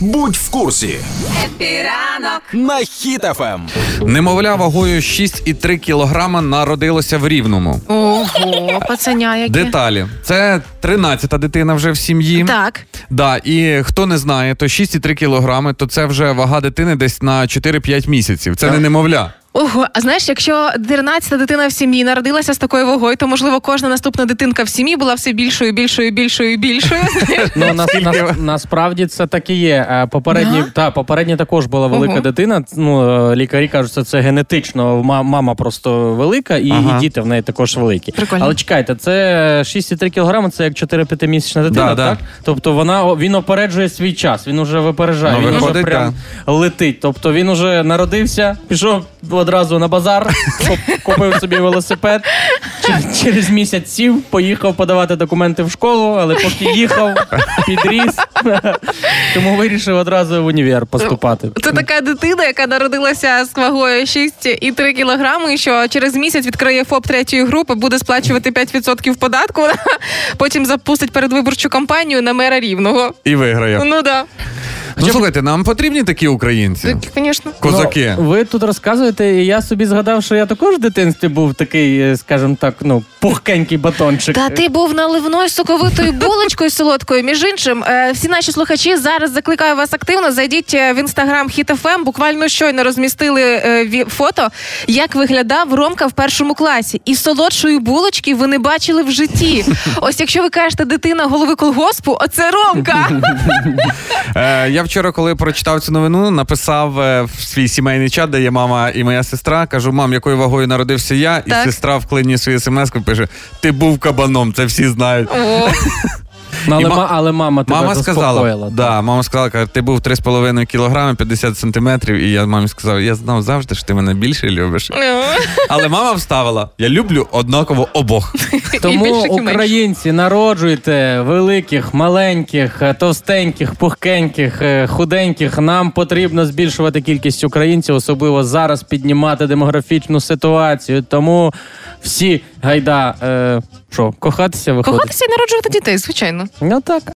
Будь в курсі Happy ранок на Ем. Хіт-ФМ. Немовля вагою 6,3 кілограма народилося в Рівному. Ого, пацаня які. Деталі. Це 13-та дитина вже в сім'ї. Так. Да, і хто не знає, то 6,3 кілограми, то це вже вага дитини десь на 4-5 місяців. Це не немовля. Ого, а знаєш, якщо 13-та дитина в сім'ї народилася з такою вагою, то можливо кожна наступна дитинка в сім'ї була все більшою, більшою, більшою, більшою. Ну, нас, нас, насправді це так і є. Е, Попередні, Да? та, попередні також була велика Ого. дитина. Ну, е, лікарі кажуть, що це генетично. Мама просто велика, і, Ага. і діти в неї також великі. Прикольно. Але чекайте, це 6,3 кілограми, це як 4-5 місячна дитина, Да, так? да. Тобто вона він опереджує свій час, він уже випереджає, Ну, він виходить, уже прям летить. Тобто він уже народився, пішов одразу на базар, куп- купив собі велосипед. Через, через місяць сів, поїхав подавати документи в школу, але поки їхав, підріс. Тому вирішив одразу в універ поступати. Це така дитина, яка народилася з вагою 6,3 кілограми, що через місяць відкриє ФОП третьої групи, буде сплачувати 5% податку, потім запустить передвиборчу кампанію на мера рівного. І виграє. Ну да. Ну слухайте, нам потрібні такі українці. Звісно. Козаки. Ну, ви тут розказуєте, і я собі згадав, що я також в дитинстві був такий, е, скажімо так, ну, пухкенький батончик. Та ти був наливною соковитою булочкою солодкою. Між іншим, е, всі наші слухачі зараз закликаю вас активно. Зайдіть е, в інстаграм HitFM. Буквально щойно розмістили фото, як виглядав Ромка в першому класі. І солодшої булочки ви не бачили в житті. Ось якщо ви кажете дитина голови колгоспу, оце Ромка. Я вчора, коли прочитав цю новину, написав е, в свій сімейний чат, де є мама і моя сестра. Кажу, мам, якою вагою народився я, і сестра в клині свою смс пише: Ти був кабаном, це всі знають. О, Ну, але, І ма- але мама тебе Мама сказала, да, мама сказала, каже, ти був 3,5 кілограми, 50 сантиметрів, і я мамі сказав, я знав завжди, що ти мене більше любиш. ну. Але мама вставила: я люблю однаково обох. Тому українці народжуйте великих, маленьких, е, товстеньких, пухкеньких, е, худеньких. Нам потрібно збільшувати кількість українців, особливо зараз піднімати демографічну ситуацію. Тому всі гайда, е, що, кохатися виходить? Кохатися і народжувати дітей, звичайно. Ну так.